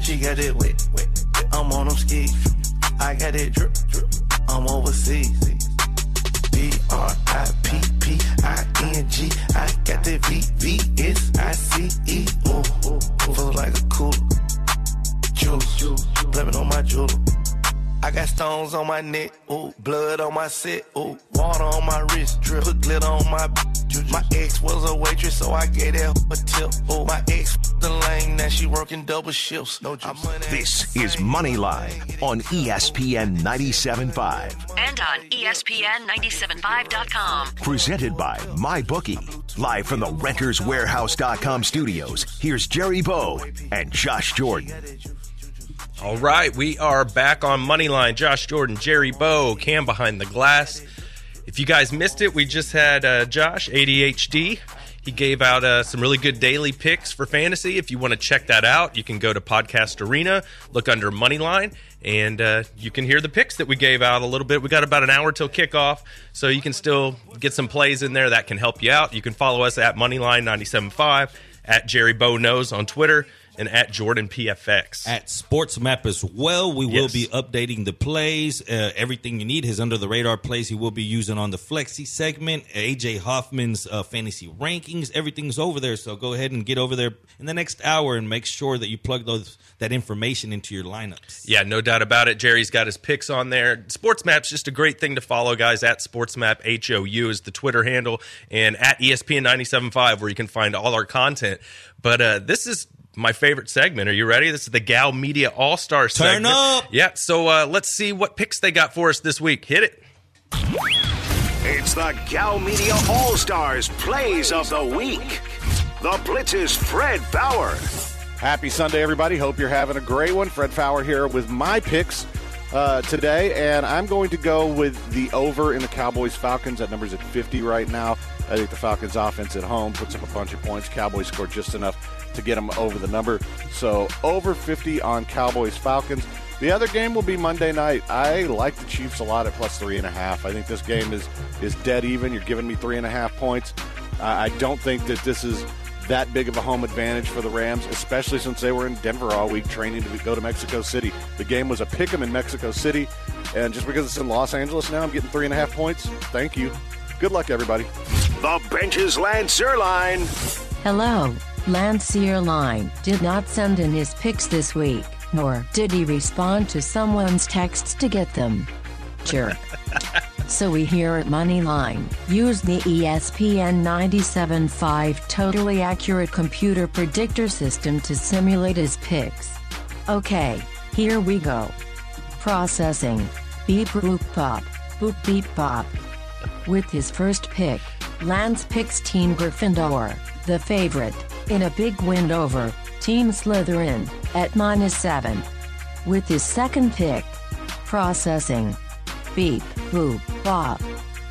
She got it wet, wet. I'm on them skis. I got it drip, drip. I'm overseas. B R I P P I N G. I got the V V S I C E. Ooh, feel like a cooler. Juice, blaming on my jewelry. I got stones on my neck, ooh, blood on my set, ooh, water on my wrist, drip, put glitter on my. My ex was a waitress, so I gave that a tip. Ooh, my ex the lane, now she working double shifts. No juice. This is Moneyline on ESPN 97.5. And on E ESPN975.com. Presented by MyBookie. Live from the RentersWarehouse.com studios, here's Jerry Bow and Josh Jordan. All right, we are back on Moneyline. Josh Jordan, Jerry Bow, Cam behind the glass. If you guys missed it, we just had uh, Josh, ADHD. He gave out uh, some really good daily picks for fantasy. If you want to check that out, you can go to Podcast Arena, look under Moneyline, and uh, you can hear the picks that we gave out a little bit. We got about an hour till kickoff, so you can still get some plays in there that can help you out. You can follow us at Moneyline 97.5, at Jerry Bow Knows on Twitter, and at Jordan PFX. At Sports Map as well, we will Yes. be updating the plays. Uh, everything you need, his under the radar plays, he will be using on the Flexi segment. AJ Hoffman's uh, fantasy rankings, everything's over there. So go ahead and get over there in the next hour and make sure that you plug those that information into your lineups. Yeah, no doubt about it. Jerry's got his picks on there. SportsMap's just a great thing to follow, guys. At SportsMap HOU is the Twitter handle, and at ESPN 97.5 where you can find all our content. But uh, this is my favorite segment. Are you ready? This is the Gow Media All Star Turn segment. up! Yeah, so uh, let's see what picks they got for us this week. Hit it. It's the Gow Media All Stars Plays of the Week. The Blitz's Fred Faour. Happy Sunday, everybody. Hope you're having a great one. Fred Faour here with my picks uh, today, and I'm going to go with the over in the Cowboys Falcons. That number's at 50 right now. I think the Falcons offense at home puts up a bunch of points. Cowboys scored just enough to get them over the number. So over 50 on Cowboys Falcons. The other game will be Monday night. I like the Chiefs a lot at plus three and a half. I think this game is is dead even. You're giving me three and a half points. Uh, I don't think that this is that big of a home advantage for the Rams, especially since they were in Denver all week training to go to Mexico City. The game was a pick 'em in Mexico City, and just because it's in Los Angeles now, I'm getting three and a half points. Thank you. Good luck, everybody. The benches, Lance Zierlein. Hello, Lance Line did not send in his picks this week, nor did he respond to someone's texts to get them. Jerk. so we here at Moneyline use the ESPN 97.5 totally accurate computer predictor system to simulate his picks. Okay, here we go. Processing. Beep boop pop. Boop beep pop. With his first pick, Lance picks Team Gryffindor, the favorite, in a big win over Team Slytherin at minus 7. With his second pick, processing. Beep, boop, bop.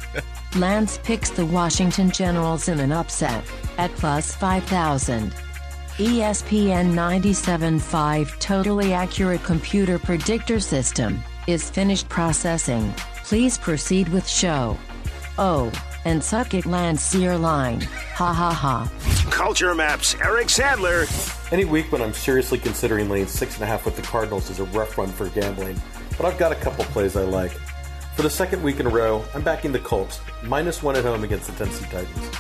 Lance picks the Washington Generals in an upset at plus 5,000. E ESPN 97.5 totally accurate computer predictor system is finished processing. Please proceed with show. Oh, and suck it Lance line. Ha ha ha. CultureMap's, Eric Sandler. Any week when I'm seriously considering laying six and a half with the Cardinals is a rough run for gambling, but I've got a couple plays I like. For the second week in a row, I'm backing the Colts, minus one at home against the Tennessee Titans.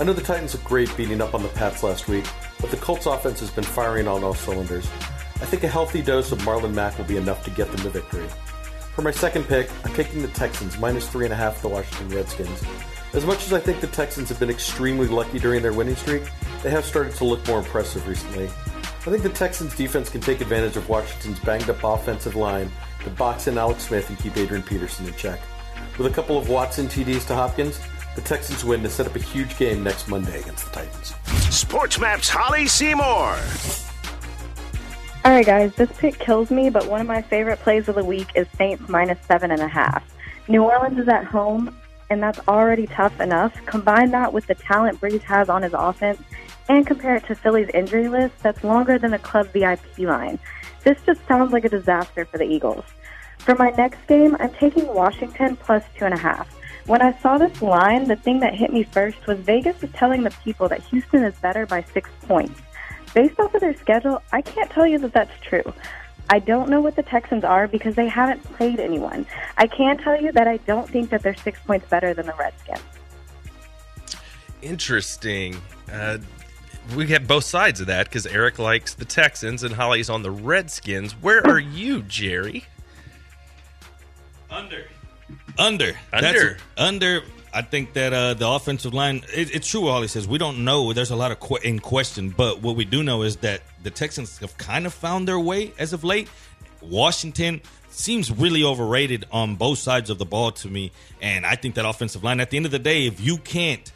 I know the Titans looked great beating up on the Pats last week, but the Colts offense has been firing on all cylinders. I think a healthy dose of Marlon Mack will be enough to get them the victory. For my second pick, I'm taking the Texans, minus three and a half the Washington Redskins. As much as I think the Texans have been extremely lucky during their winning streak, they have started to look more impressive recently. I think the Texans defense can take advantage of Washington's banged up offensive line to box in Alex Smith and keep Adrian Peterson in check. With a couple of Watson TDs to Hopkins, the Texans win to set up a huge game next Monday against the Titans. SportsMap's, Holly Seymour. All right, guys, this pick kills me, but one of my favorite plays of the week is Saints minus seven and a half. New Orleans is at home, and that's already tough enough. Combine that with the talent Brees has on his offense, and compare it to Philly's injury list that's longer than the club VIP line. This just sounds like a disaster for the Eagles. For my next game, I'm taking Washington plus two and a half. When I saw this line, the thing that hit me first was Vegas is telling the people that Houston is better by six points. based off of their schedule, I can't tell you that that's true. I don't know what the Texans are because they haven't played anyone. I can tell you that I don't think that they're six points better than the Redskins. Interesting. Uh, we have both sides of that because Eric likes the Texans and Holly's on the Redskins. Where are you, Jerry? Under. Under. Under. That's under. I think that uh, the offensive line. It, it's true. what Holly says we don't know. There's a lot of que- in question, but what we do know is that the Texans have kind of found their way as of late. Washington seems really overrated on both sides of the ball to me, and I think that offensive line. At the end of the day, if you can't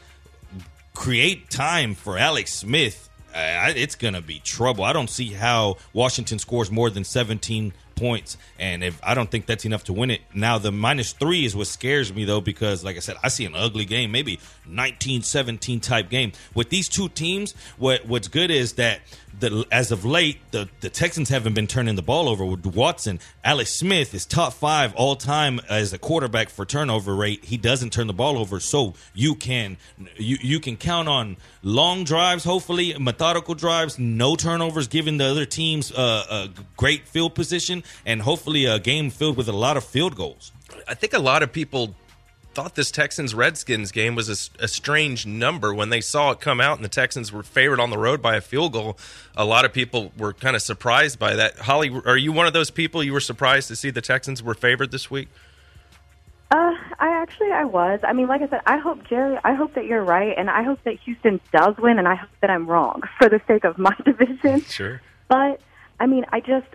create time for Alex Smith, it's going to be trouble. I don't see how Washington scores more than 17 points, and if I don't think that's enough to win it. Now the minus three is what scares me though, because like I said, I see an ugly game, maybe 19-17 type game with these two teams. What what's good is that the, as of late, the, the Texans haven't been turning the ball over with Watson. Alex Smith is top five all time as a quarterback for turnover rate. He doesn't turn the ball over, so you can you you can count on long drives, hopefully methodical drives, no turnovers, giving the other teams uh, a great field position, and hopefully a game filled with a lot of field goals. I think a lot of people thought this Texans Redskins game was a, a, strange number when they saw it come out and the Texans were favored on the road by a field goal. A lot of people were kind of surprised by that. Holly, are you one of those people you were surprised to see the Texans were favored this week? Uh, I actually I was. I mean, like I said, I hope Jerry. I hope that you're right, and I hope that Houston does win, and I hope that I'm wrong for the sake of my division. Sure. But I mean, I just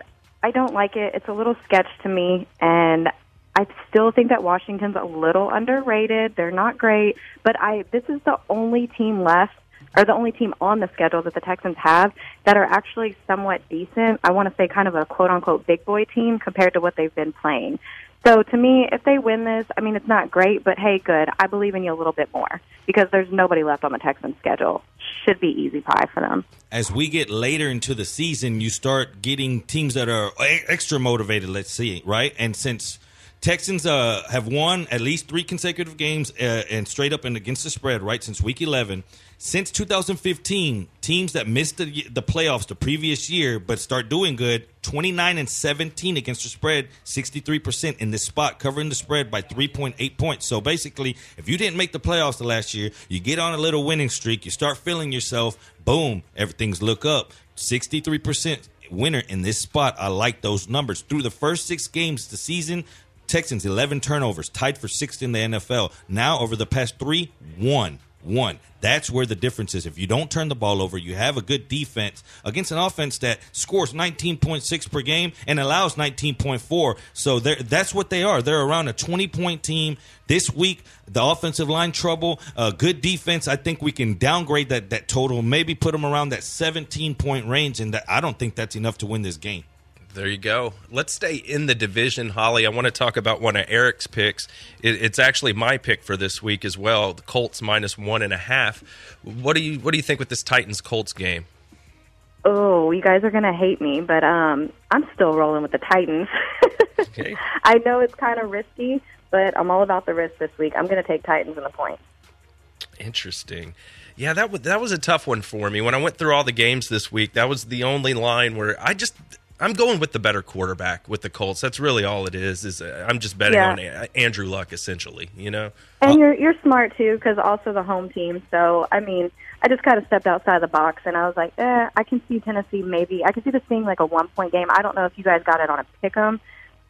I don't like it. It's a little sketch to me, and I still think that Washington's a little underrated. They're not great, but I this is the only team left or the only team on the schedule that the Texans have that are actually somewhat decent. I want to say kind of a quote unquote big boy team compared to what they've been playing. So to me, if they win this, I mean it's not great, but hey, good. I believe in you a little bit more because there's nobody left on the Texans schedule. Should be easy pie for them. As we get later into the season, you start getting teams that are extra motivated, let's see, right? And since Texans uh, have won at least three consecutive games uh, and straight up and against the spread, right, since week 11. Since 2015, teams that missed the, the playoffs the previous year but start doing good, 29 and 17 against the spread, 63% in this spot, covering the spread by 3.8 points. So basically, if you didn't make the playoffs the last year, you get on a little winning streak, you start feeling yourself, boom, everything's look up. 63% winner in this spot. I like those numbers. Through the first six games of the season, Texans 11 turnovers, tied for sixth in the NFL. Now over the past three, one, one. That's where the difference is. If you don't turn the ball over, you have a good defense against an offense that scores 19.6 per game and allows 19.4. So that's what they are. They're around a 20 point team. This week, the offensive line trouble, uh, good defense. I think we can downgrade that that total, maybe put them around that 17 point range, and that, I don't think that's enough to win this game. There you go. Let's stay in the division, Holly. I want to talk about one of Eric's picks. It's actually my pick for this week as well. The Colts minus one and a half. What do you What do you think with this Titans Colts game? Oh, you guys are gonna hate me, but um, I'm still rolling with the Titans. okay. I know it's kind of risky, but I'm all about the risk this week. I'm gonna take Titans in the point. Interesting. Yeah, that was that was a tough one for me. When I went through all the games this week, that was the only line where I just I'm going with the better quarterback with the Colts. That's really all it is. Is uh, I'm just betting yeah. on a- Andrew Luck essentially. You know, and you're you're smart too because also the home team. So I mean, I just kind of stepped outside the box and I was like, eh, I can see Tennessee maybe. I can see this being like a one point game. I don't know if you guys got it on a pick 'em.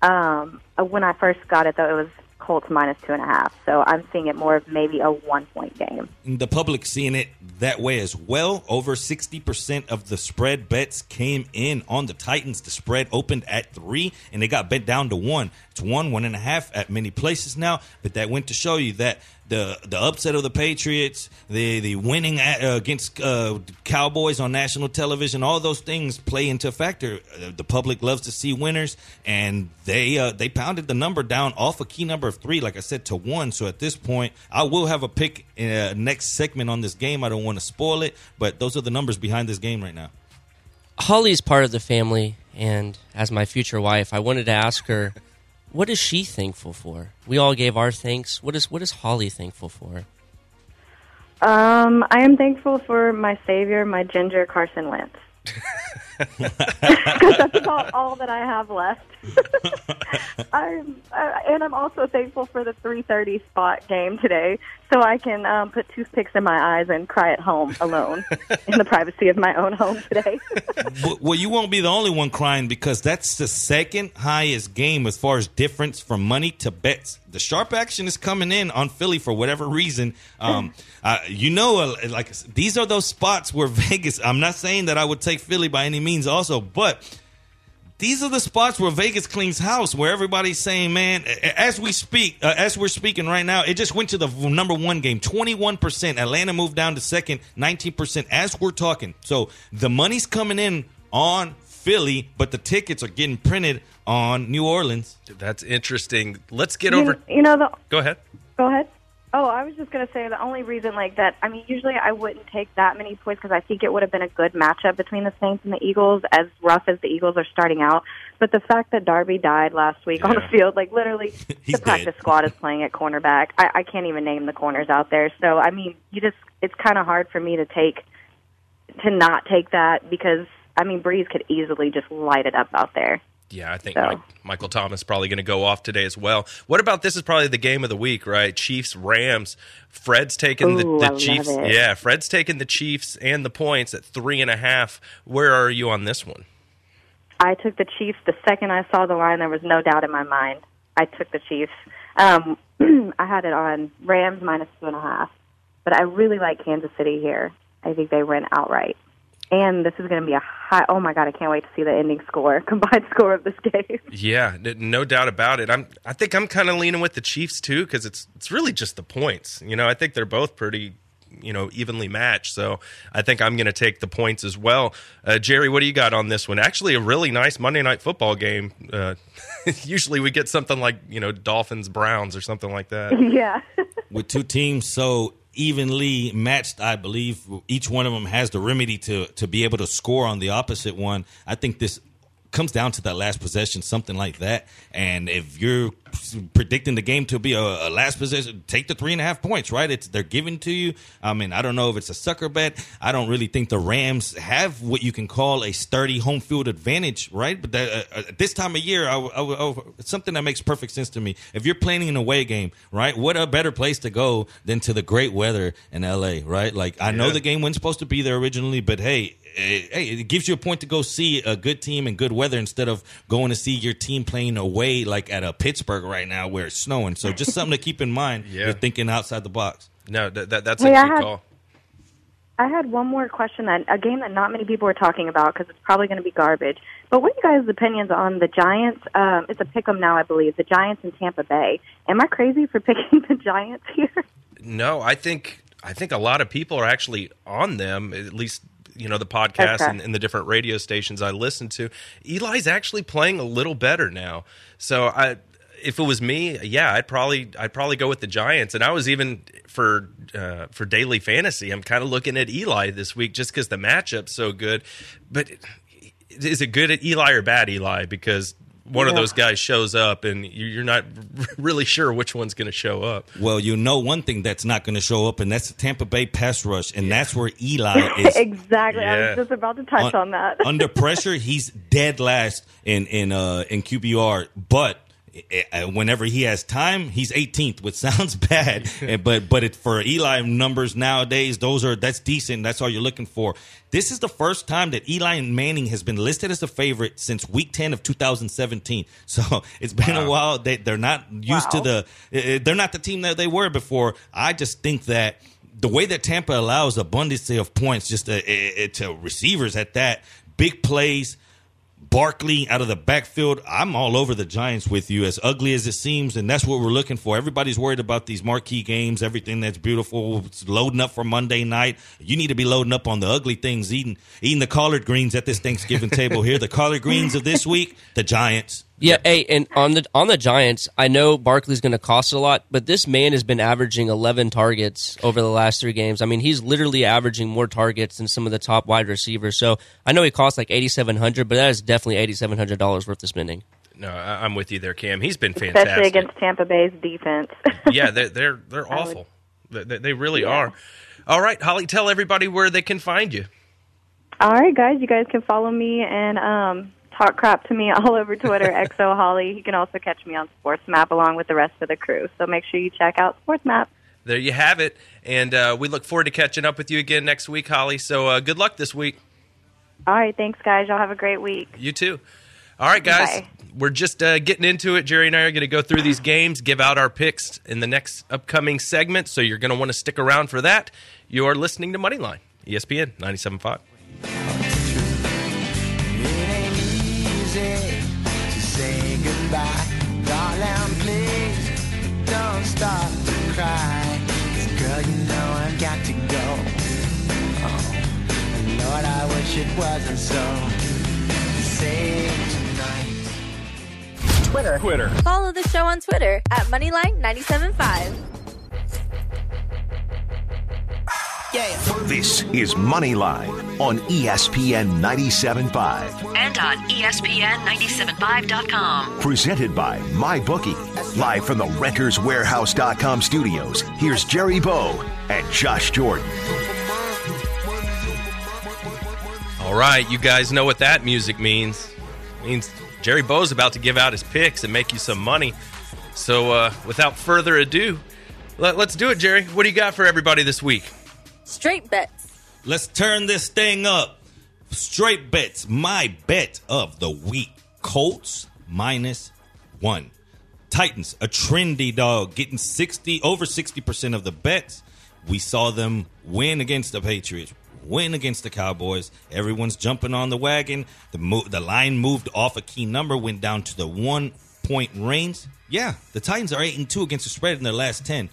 Um, when I first got it though, it was Colts minus two and a half. So I'm seeing it more of maybe a one point game. The public seeing it that way as well. Over 60% of the spread bets came in on the Titans. The spread opened at three and they got bent down to one. It's one, one and a half at many places now. But that went to show you that the the upset of the Patriots, the the winning at, uh, against uh, Cowboys on national television, all those things play into factor. Uh, the public loves to see winners, and they uh, they pounded the number down off a key number of three, like I said, to one. So at this point, I will have a pick in uh, next segment on this game. I don't want to spoil it, but those are the numbers behind this game right now. Holly's part of the family, and as my future wife, I wanted to ask her what is she thankful for? We all gave our thanks. What is what is Holly thankful for? Um, I am thankful for my savior, my ginger Carson Wentz. because that's about all that I have left. I'm uh, and I'm also thankful for the 3:30 spot game today, so I can um, put toothpicks in my eyes and cry at home alone in the privacy of my own home today. well, you won't be the only one crying because that's the second highest game as far as difference from money to bets. The sharp action is coming in on Philly for whatever reason. Um, uh, you know, uh, like these are those spots where Vegas. I'm not saying that I would take Philly by any means, also, but these are the spots where Vegas cleans house, where everybody's saying, "Man," as we speak, uh, as we're speaking right now, it just went to the number one game, twenty-one percent. Atlanta moved down to second, nineteen percent. As we're talking, so the money's coming in on Philly, but the tickets are getting printed on New Orleans. That's interesting. Let's get you, over. You know the. Go ahead. Go ahead. Oh, I was just going to say the only reason like that. I mean, usually I wouldn't take that many points because I think it would have been a good matchup between the Saints and the Eagles, as rough as the Eagles are starting out. But the fact that Darby died last week on the field, like literally, the practice squad is playing at cornerback. I, I can't even name the corners out there. So I mean, you just it's kind of hard for me to take to not take that because I mean, Brees could easily just light it up out there. Yeah, I think So- Mike, Michael Thomas is probably going to go off today as well. What about this? Is probably the game of the week, right? Chiefs Rams. Fred's taking the, Ooh, the love Chiefs. Yeah, Fred's taking the Chiefs and the points at three and a half. Where are you on this one? I took the Chiefs the second I saw the line. There was no doubt in my mind. I took the Chiefs. Um, I had it on Rams minus two and a half, but I really like Kansas City here. I think they win outright, and this is going to be a high. Oh my god, I can't wait to see the ending score, combined score of this game. Yeah, no doubt about it. I'm. I think I'm kind of leaning with the Chiefs too because it's it's really just the points. You know, I think they're both pretty, you know, evenly matched. So I think I'm going to take the points as well. Uh, Jerry, what do you got on this one? Actually, a really nice Monday night football game. Uh, usually we get something like you know Dolphins Browns or something like that. yeah. with two teams so evenly matched, I believe each one of them has the remedy to to be able to score on the opposite one. I think this comes down to that last possession, something like that. And if you're predicting the game to be a, a last position. take the three and a half points, right? It's they're given to you. I mean, I don't know if it's a sucker bet. I don't really think the Rams have what you can call a sturdy home field advantage, right? But that, uh, at this time of year, I, I, I, it's something that makes perfect sense to me. If you're playing an away game, right? What a better place to go than to the great weather in LA, right? Like I know Yeah. the game wasn't supposed to be there originally, but hey, hey, it gives you a point to go see a good team in good weather instead of going to see your team playing away like at a Pittsburgh right now where it's snowing. So just something to keep in mind. Yeah. You're thinking outside the box. No, that, that that's Hey, a I good had- call. I had one more question that a game that not many people are talking about because it's probably going to be garbage. But what are you guys' opinions on the Giants? Um, it's a pick 'em now, I believe. The Giants in Tampa Bay. Am I crazy for picking the Giants here? No, I think I think a lot of people are actually on them. At least you know the podcast Okay. and, and the different radio stations I listen to. Eli's actually playing a little better now. So I, if it was me, yeah, I'd probably I'd probably go with the Giants. And I was even for uh, for daily fantasy. I'm kind of looking at Eli this week just because the matchup's so good. But is it good at Eli or bad Eli? Because one of those guys shows up and you- you're not really sure which one's going to show up. Well, you know one thing that's not going to show up, and that's the Tampa Bay pass rush, and that's where Eli is. exactly. I was just about to touch on, that. under pressure, he's dead last in in uh, in QBR, but. Uh, Whenever he has time, he's 18th, which sounds bad, Uh, but but it, for Eli numbers nowadays, those are that's decent. That's all you're looking for. This is the first time that Eli Manning has been listed as a favorite since Week 10 of 2017. So it's been a while. They they're not used to the. They're not the team that they were before. I just think that the way that Tampa allows abundance of points just uh, to receivers at that big plays. Barkley out of the backfield. I'm all over the Giants with you, as ugly as it seems, and that's what we're looking for. Everybody's worried about these marquee games, everything that's beautiful, it's loading up for Monday night. You need to be loading up on the ugly things, eating eating the collard greens at this Thanksgiving table here. The collard greens of this week, the Giants. Yeah, hey, and on the on the Giants, I know Barkley's going to cost a lot, but this man has been averaging 11 targets over the last three games. I mean, he's literally averaging more targets than some of the top wide receivers. So I know he costs like 8,700, but that is definitely 8,700 dollars worth of spending. No, I- I'm with you there, Cam. He's been fantastic, Especially fantastic. against Tampa Bay's defense. yeah, they're they're, they're I would- awful. They, they- they really Yeah. are. All right, Holly, tell everybody where they can find you. All right, guys, you guys can follow me and um, talk crap to me all over Twitter, XO Holly. You can also catch me on Sports Map along with the rest of the crew. So make sure you check out Sports Map. There you have it. And uh, we look forward to catching up with you again next week, Holly. So uh, good luck this week. All right, thanks, guys. Y'all have a great week. You too. All right, guys. Bye. We're just uh, getting into it. Jerry and I are going to go through these games, give out our picks in the next upcoming segment. So you're going to want to stick around for that. You are listening to Moneyline, ESPN 97.5. It easy to say goodbye. Darling, please don't start to cry. 'Cause girl, you know I've got to go. Oh, Lord, I wish it wasn't so. Say tonight. Twitter. Twitter. Follow the show on Twitter at Moneyline975. This is Moneyline on ESPN 97.5. And on E ESPN975.com. Presented by MyBookie. Live from the RentersWarehouse.com studios, here's Jerry Bow and Josh Jordan. All right, you guys know what that music means. It means Jerry Bo's about to give out his picks and make you some money. So, uh, without further ado, let, let's do it, Jerry. What do you got for everybody this week? Straight bets. Let's turn this thing up. Straight bets. My bet of the week. Colts minus one. Titans, a trendy dog, getting 60 over 60% of the bets. We saw them win against the Patriots, win against the Cowboys. Everyone's jumping on the wagon. The mo- the line moved off a key number, went down to the one point range. Yeah, the Titans are 8 and 2 against the spread in their last 10.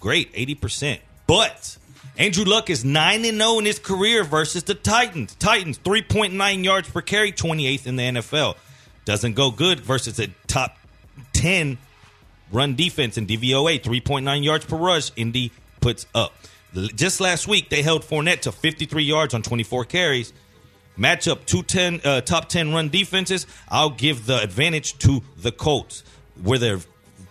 Great, 80%. But Andrew Luck is 9 and 0 in his career versus the Titans. Titans 3.9 yards per carry, 28th in the NFL. Doesn't go good versus a top 10 run defense in DVOA, 3.9 yards per rush. Indy puts up. Just last week, they held Fournette to 53 yards on 24 carries. Matchup two ten uh, top 10 run defenses. I'll give the advantage to the Colts, where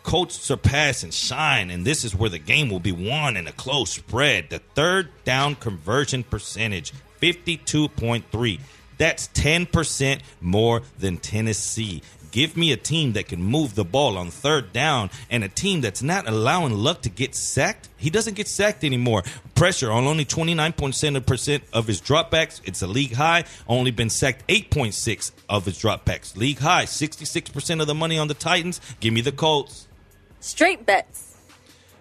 Colts surpass and shine, and this is where the game will be won in a close spread. The third down conversion percentage, 52.3. That's 10% more than Tennessee. Give me a team that can move the ball on third down and a team that's not allowing Luck to get sacked. He doesn't get sacked anymore. Pressure on only 29.7% of his dropbacks. It's a league high. Only been sacked 8.6 of his dropbacks. League high. 66% of the money on the Titans. Give me the Colts. Straight bets.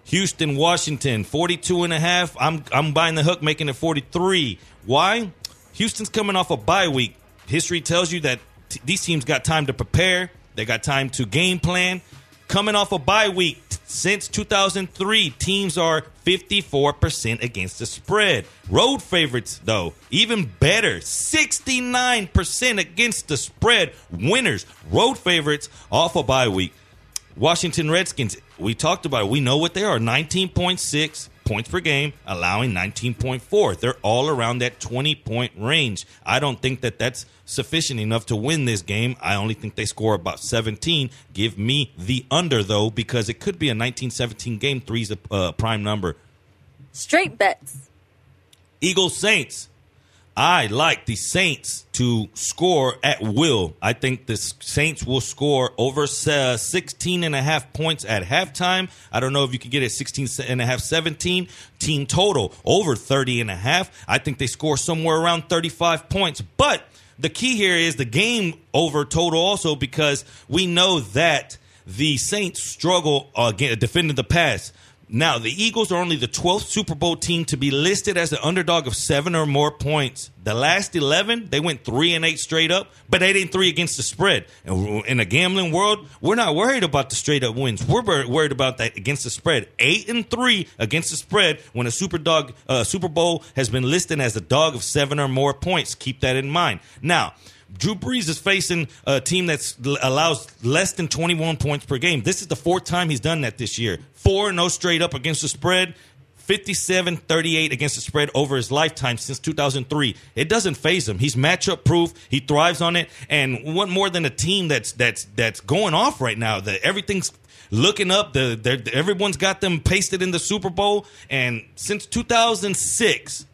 Houston, Washington, 42 and a half. I'm I'm buying the hook, making it 43. Why? Houston's coming off a bye week. History tells you that t- these teams got time to prepare. They got time to game plan. Coming off a bye week since 2003, teams are 54% against the spread. Road favorites, though, even better 69% against the spread. Winners, road favorites off a bye week. Washington Redskins, we talked about it. We know what they are 19.6 points per game, allowing 19.4. They're all around that 20 point range. I don't think that that's sufficient enough to win this game. I only think they score about 17. Give me the under, though, because it could be a 1917 game. Three's a uh, prime number. Straight bets. Eagles Saints. I like the Saints to score at will. I think the Saints will score over uh, 16 and a half points at halftime. I don't know if you can get it 16 and a half, 17. Team total over 30 and a half. I think they score somewhere around 35 points. But the key here is the game over total also because we know that the Saints struggle defending the pass. Now, the Eagles are only the 12th Super Bowl team to be listed as an underdog of seven or more points. The last 11, they went three and eight straight up, but eight and three against the spread. And in a gambling world, we're not worried about the straight up wins. We're worried about that against the spread. Eight and three against the spread when a super dog, uh, Super Bowl has been listed as a dog of seven or more points. Keep that in mind. Now, Drew Brees is facing a team that allows less than 21 points per game. This is the fourth time he's done that this year. 4 no oh straight up against the spread. 57 38 against the spread over his lifetime since 2003. It doesn't phase him. He's matchup proof. He thrives on it. And what more than a team that's that's that's going off right now? That everything's looking up. The everyone's got them pasted in the Super Bowl. And since 2006,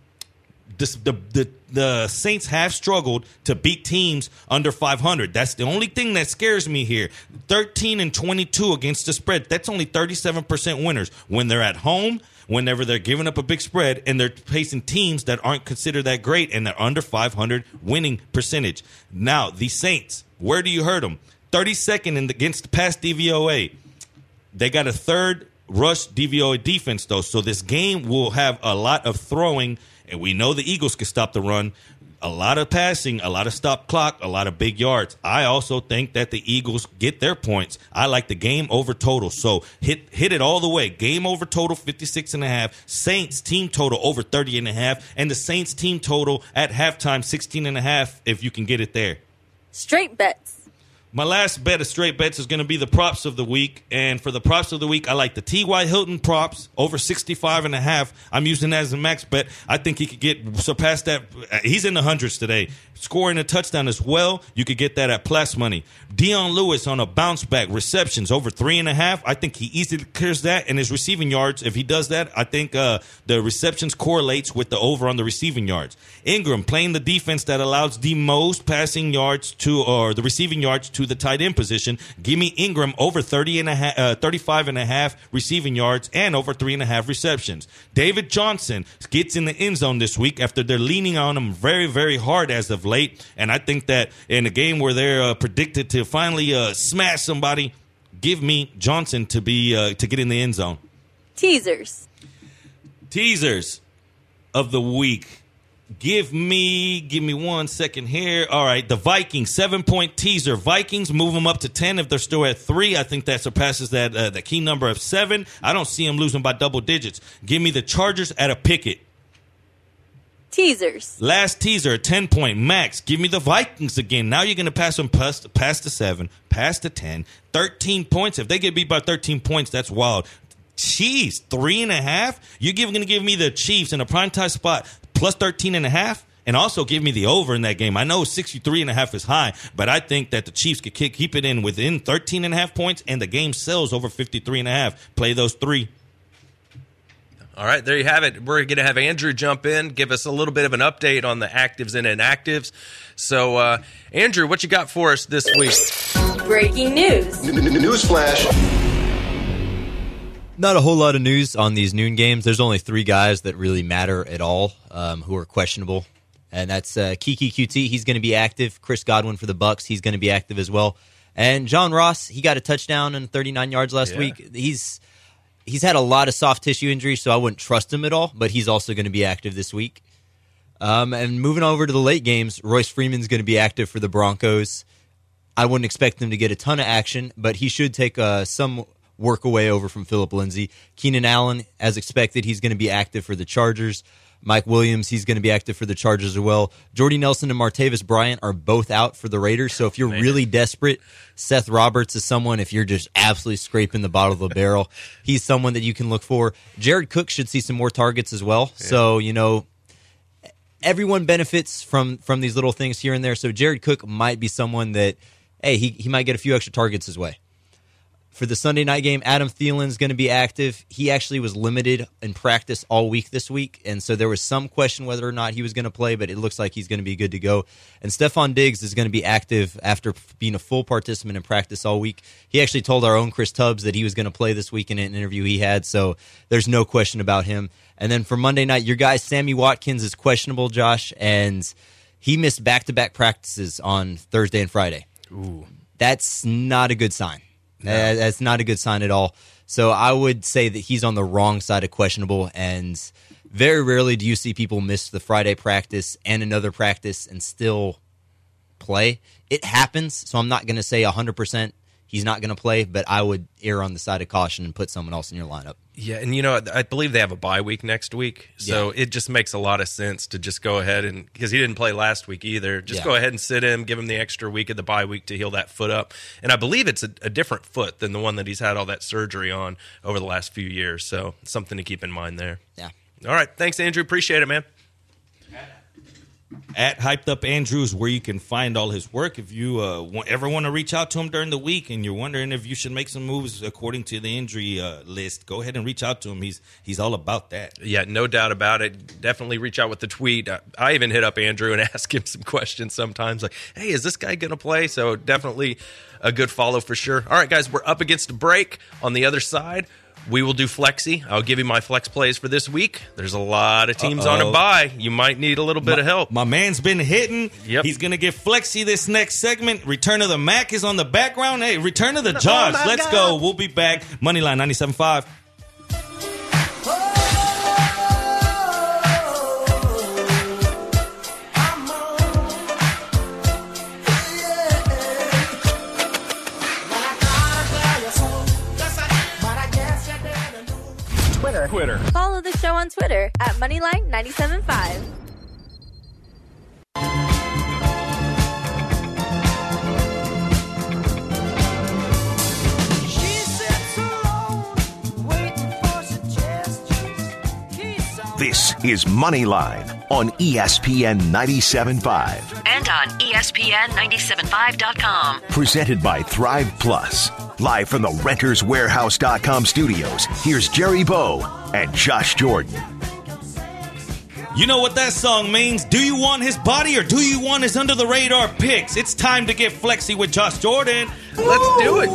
This, the, the the Saints have struggled to beat teams under 500. That's the only thing that scares me here. 13 and 22 against the spread. That's only 37% winners when they're at home. Whenever they're giving up a big spread and they're facing teams that aren't considered that great and they're under 500 winning percentage. Now, the Saints, where do you hurt them? 32nd in the, against the pass DVOA. They got a third rush DVOA defense, though. So this game will have a lot of throwing, and we know the Eagles can stop the run. A lot of passing, a lot of stop clock, a lot of big yards. I also think that the Eagles get their points. I like the game over total. So hit hit it all the way. Game over total 56 and a half. Saints team total over 30 and a half and the Saints team total at halftime 16 and a half if you can get it there. Straight bets. My last bet of straight bets is going to be the props of the week. And for the props of the week, I like the T.Y. Hilton props over 65 and a half. I'm using that as a max bet. I think he could get surpass that. He's in the hundreds today. Scoring a touchdown as well, you could get that at plus money. Dion Lewis on a bounce back receptions over three and a half. I think he easily clears that. And his receiving yards, if he does that, I think uh, the receptions correlates with the over on the receiving yards. Ingram playing the defense that allows the most passing yards to, or the receiving yards to the tight end position. Give me Ingram over 30 and a half, uh, 35 and a half receiving yards and over three and a half receptions. David Johnson gets in the end zone this week after they're leaning on him very, very hard as of late. And I think that in a game where they're uh, predicted to finally uh, smash somebody, give me Johnson to be uh, to get in the end zone. Teasers. Teasers of the week. Give me, give me one second here. All right, the Vikings seven point teaser. Vikings move them up to ten if they're still at three. I think that surpasses that uh, that key number of seven. I don't see them losing by double digits. Give me the Chargers at a picket. Teasers. Last teaser, 10 point max. Give me the Vikings again. Now you're going to pass them past, past the 7, past the 10, 13 points. If they get beat by 13 points, that's wild. Chiefs, three and a half? You're going to give me the Chiefs in a prime time spot plus 13 and a half? And also give me the over in that game. I know 63 and a half is high, but I think that the Chiefs could kick, keep it in within 13 and a half points and the game sells over 53 and a half. Play those three. All right, there you have it. We're going to have Andrew jump in, give us a little bit of an update on the actives and inactives. So, uh, Andrew, what you got for us this week? Breaking news. News flash. Not a whole lot of news on these noon games. There's only three guys that really matter at all um, who are questionable, and that's uh, Kiki QT. He's going to be active. Chris Godwin for the Bucs. He's going to be active as well. And John Ross, he got a touchdown and 39 yards last Yeah. week. He's he's had a lot of soft tissue injuries, so I wouldn't trust him at all. But he's also going to be active this week. Um, and moving over to the late games, Royce Freeman's going to be active for the Broncos. I wouldn't expect him to get a ton of action, but he should take uh, some work away over from Phillip Lindsay. Keenan Allen, as expected, he's going to be active for the Chargers. Mike Williams, he's going to be active for the Chargers as well. Jordy Nelson and Martavis Bryant are both out for the Raiders. So if you're really desperate, Seth Roberts is someone, if you're just absolutely scraping the bottom of the barrel, he's someone that you can look for. Jared Cook should see some more targets as well. So, you know, everyone benefits from from these little things here and there. So Jared Cook might be someone that, hey, he, he might get a few extra targets his way. For the Sunday night game, Adam Thielen's going to be active. He actually was limited in practice all week this week, and so there was some question whether or not he was going to play, but it looks like he's going to be good to go. And Stefon Diggs is going to be active after being a full participant in practice all week. He actually told our own Chris Tubbs that he was going to play this week in an interview he had, so there's no question about him. And then for Monday night, your guy Sammy Watkins is questionable, Josh, and he missed back-to-back practices on Thursday and Friday. Ooh. That's not a good sign. Uh, that's not a good sign at all. So I would say that he's on the wrong side of questionable, and very rarely do you see people miss the Friday practice and another practice and still play. It happens, so I'm not going to say 100% he's not going to play, but I would err on the side of caution and put someone else in your lineup. Yeah, and you know, I believe they have a bye week next week, so it just makes a lot of sense to just go ahead and because he didn't play last week either. Just Yeah. go ahead and sit him, give him the extra week of the bye week to heal that foot up. And I believe it's a, a different foot than the one that he's had all that surgery on over the last few years. So something to keep in mind there. Yeah. All right, thanks, Andrew. Appreciate it, man. At Hyped Up Andrews, where you can find all his work. If you uh, want, ever want to reach out to him during the week and you're wondering if you should make some moves according to the injury uh, list, go ahead and reach out to him. He's he's all about that. Yeah, no doubt about it. Definitely reach out with the tweet. I, I even hit up Andrew and ask him some questions sometimes, like, "Hey, is this guy going to play?" So definitely a good follow for sure. All right, guys, we're up against a break. On the other side, we will do flexi. I'll give you my flex plays for this week. There's a lot of teams on a Uh-oh. bye. You might need a little bit my, of help. My man's been hitting. Yep. He's gonna get flexy this next segment. Return of the Mac is on the background. Hey, return of the Josh. my Let's God. go. We'll be back. Moneyline 97.5. Follow the show on Twitter at Moneyline975. This is Moneyline on ESPN 97.5. And on E ESPN 975.com. Presented by Thrive Plus. Live from the renterswarehouse.com studios, here's Jerry Bow and Josh Jordan. You know what that song means? Do you want his body or do you want his under the radar picks? It's time to get flexy with Josh Jordan. Let's do it.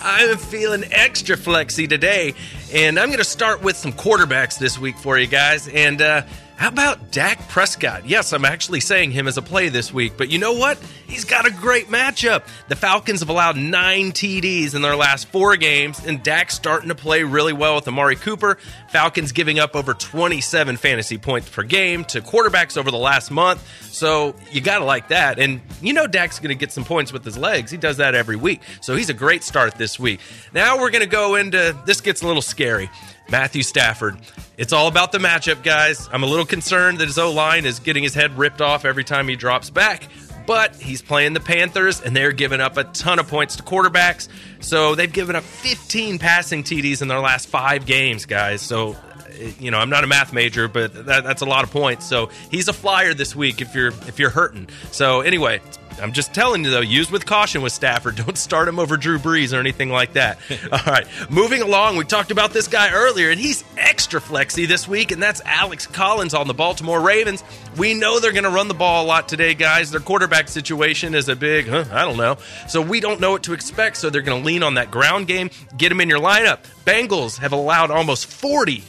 I'm feeling extra flexy today, and I'm going to start with some quarterbacks this week for you guys. And uh, how about Dak Prescott? Yes, I'm actually saying him as a play this week, but you know what? He's got a great matchup. The Falcons have allowed nine TDs in their last four games, and Dak's starting to play really well with Amari Cooper. Falcons giving up over 27 fantasy points per game to quarterbacks over the last month. So you got to like that. And you know Dak's going to get some points with his legs. He does that every week. So he's a great start this week. Now we're going to go into this gets a little scary. Matthew Stafford. It's all about the matchup, guys. I'm a little concerned that his O line is getting his head ripped off every time he drops back. But he's playing the Panthers, and they're giving up a ton of points to quarterbacks. So they've given up 15 passing TDs in their last five games, guys. So eh, you know, I'm not a math major, but that, that's a lot of points. So he's a flyer this week if you're if you're hurting. So anyway, I'm just telling you though, use with caution with Stafford. Don't start him over Drew Brees or anything like that. All right, moving along. We talked about this guy earlier, and he's extra flexy this week, and that's Alex Collins on the Baltimore Ravens. We know they're going to run the ball a lot today, guys. Their quarterback situation is a big, huh, I don't know. So we don't know what to expect. So they're going to lean on that ground game. Get him in your lineup. Bengals have allowed almost 40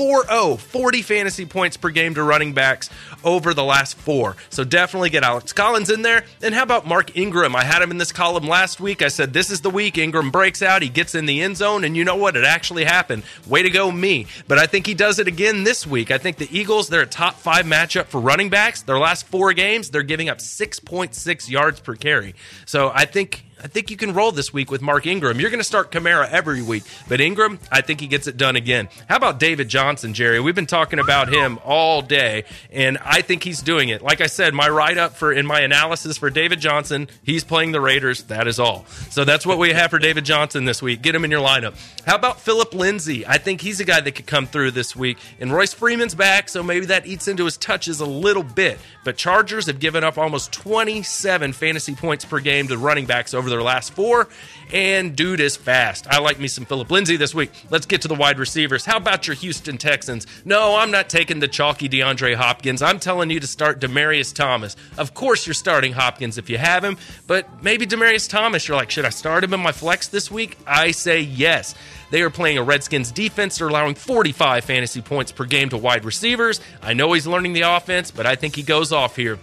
4-0, 40 fantasy points per game to running backs over the last four. So definitely get Alex Collins in there. And how about Mark Ingram? I had him in this column last week. I said this is the week Ingram breaks out, he gets in the end zone, and you know what? It actually happened. Way to go, me. But I think he does it again this week. I think the Eagles, they're a top five matchup for running backs. Their last four games, they're giving up 6.6 yards per carry. So I think I think you can roll this week with Mark Ingram. You're going to start Kamara every week, but Ingram, I think he gets it done again. How about David Johnson, Jerry? We've been talking about him all day, and I think he's doing it. Like I said, my write up for in my analysis for David Johnson, he's playing the Raiders. That is all. So that's what we have for David Johnson this week. Get him in your lineup. How about Phillip Lindsay? I think he's a guy that could come through this week. And Royce Freeman's back, so maybe that eats into his touches a little bit. But Chargers have given up almost 27 fantasy points per game to running backs over their last four. And dude is fast. I like me some Phillip Lindsay this week. Let's get to the wide receivers. How about your Houston Texans? No, I'm not taking the chalky DeAndre Hopkins. I'm telling you to start Demaryius Thomas. Of course, you're starting Hopkins if you have him, but maybe Demaryius Thomas, you're like, should I start him in my flex this week? I say yes. They are playing a Redskins defense. They're allowing 45 fantasy points per game to wide receivers. I know he's learning the offense, but I think he goes off here.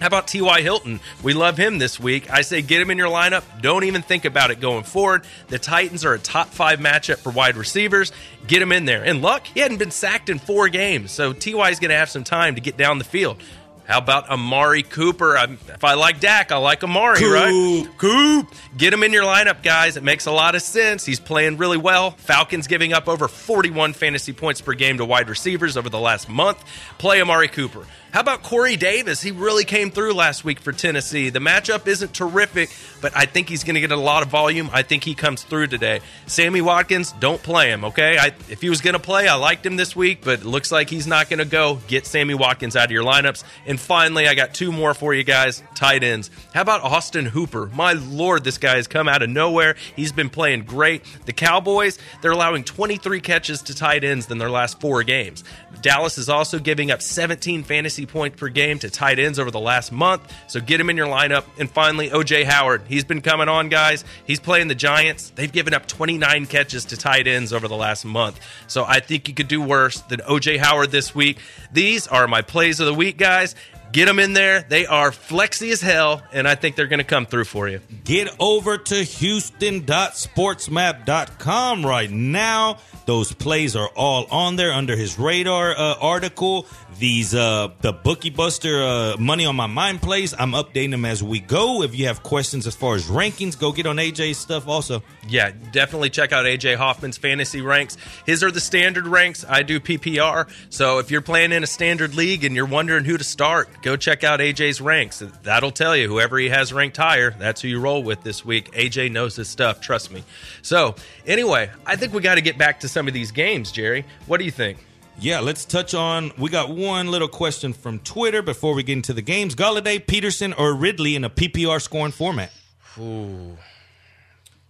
How about T.Y. Hilton? We love him this week. I say get him in your lineup. Don't even think about it going forward. The Titans are a top five matchup for wide receivers. Get him in there. And luck, he hadn't been sacked in four games, so T.Y. is going to have some time to get down the field. How about Amari Cooper? I'm, if I like Dak, I like Amari, Coop. right? Coop. Get him in your lineup, guys. It makes a lot of sense. He's playing really well. Falcons giving up over 41 fantasy points per game to wide receivers over the last month. Play Amari Cooper. How about Corey Davis? He really came through last week for Tennessee. The matchup isn't terrific, but I think he's going to get a lot of volume. I think he comes through today. Sammy Watkins, don't play him, okay? I, if he was going to play, I liked him this week, but it looks like he's not going to go. Get Sammy Watkins out of your lineups. And finally, I got two more for you guys tight ends. How about Austin Hooper? My lord, this guy has come out of nowhere. He's been playing great. The Cowboys, they're allowing 23 catches to tight ends in their last four games. Dallas is also giving up 17 fantasy points per game to tight ends over the last month, so get him in your lineup. And finally, OJ Howard. He's been coming on, guys. He's playing the Giants. They've given up 29 catches to tight ends over the last month, so I think you could do worse than OJ Howard this week. These are my plays of the week, guys. Get them in there. They are flexy as hell, and I think they're going to come through for you. Get over to houston.sportsmap.com right now. Those plays are all on there under his radar uh, article. These uh the bookie buster uh money on my mind plays. I'm updating them as we go. If you have questions as far as rankings, go get on AJ's stuff also. Yeah, definitely check out AJ Hoffman's fantasy ranks. His are the standard ranks. I do PPR. So if you're playing in a standard league and you're wondering who to start, go check out AJ's ranks. That'll tell you whoever he has ranked higher, that's who you roll with this week. AJ knows his stuff, trust me. So, anyway, I think we got to get back to some of these games, Jerry. What do you think? Yeah, let's touch on. We got one little question from Twitter before we get into the games. Golladay, Peterson, or Ridley in a PPR scoring format? Ooh.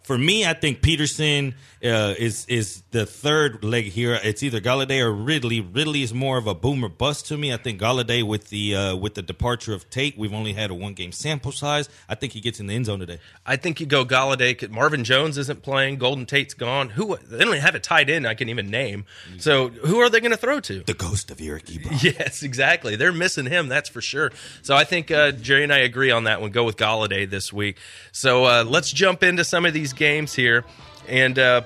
For me, I think Peterson uh, is is the third leg here. It's either Golladay or Ridley. Ridley is more of a boomer bust to me. I think Golladay with the uh, with the departure of Tate, we've only had a one game sample size. I think he gets in the end zone today. I think you go Golladay. Marvin Jones isn't playing. Golden Tate's gone. Who they don't even have a tight end I can even name. So who are they going to throw to? The ghost of Eric Ebron. Yes, exactly. They're missing him. That's for sure. So I think uh, Jerry and I agree on that one. Go with Golladay this week. So uh, let's jump into some of these games here, and uh,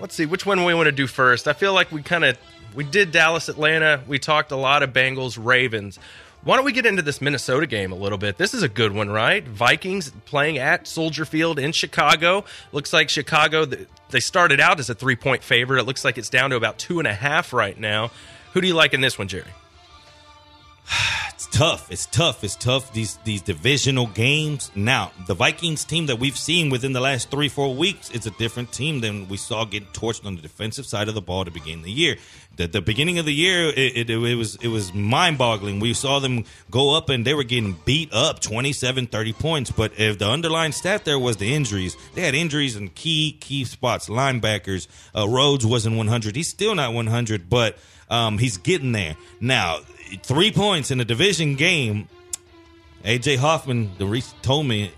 let's see which one we want to do first. I feel like we kind of we did Dallas, Atlanta. We talked a lot of Bengals, Ravens. Why don't we get into this Minnesota game a little bit? This is a good one, right? Vikings playing at Soldier Field in Chicago. Looks like Chicago, they started out as a three point favorite. It looks like it's down to about two and a half right now. Who do you like in this one, Jerry? Tough. It's tough. It's tough. These these divisional games. Now, the Vikings team that we've seen within the last three four weeks is a different team than we saw get torched on the defensive side of the ball to begin the year. The, the beginning of the year, it, it, it was it was mind boggling. We saw them go up and they were getting beat up 27, 30 points. But if the underlying stat there was the injuries, they had injuries in key key spots. Linebackers, uh, Rhodes wasn't 100. He's still not 100, but um, he's getting there now three points in a division game. AJ Hoffman told me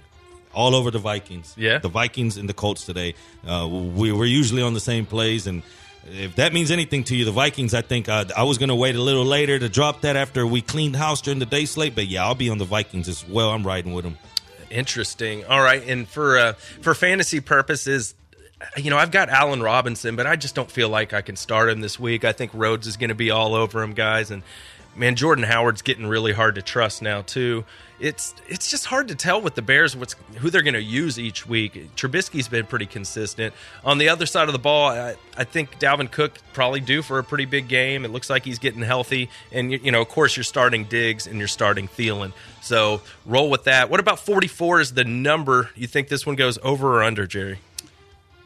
all over the Vikings. Yeah, the Vikings and the Colts today. Uh, we, we're usually on the same plays, and if that means anything to you, the Vikings. I think uh, I was going to wait a little later to drop that after we cleaned house during the day slate. But yeah, I'll be on the Vikings as well. I'm riding with them. Interesting. All right, and for uh, for fantasy purposes, you know, I've got Allen Robinson, but I just don't feel like I can start him this week. I think Rhodes is going to be all over him, guys, and man, Jordan Howard's getting really hard to trust now too. It's it's just hard to tell with the Bears what's who they're going to use each week. Trubisky's been pretty consistent. On the other side of the ball, I, I think Dalvin Cook probably due for a pretty big game. It looks like he's getting healthy, and you, you know, of course, you're starting Diggs and you're starting Thielen. So roll with that. What about 44 is the number? You think this one goes over or under, Jerry?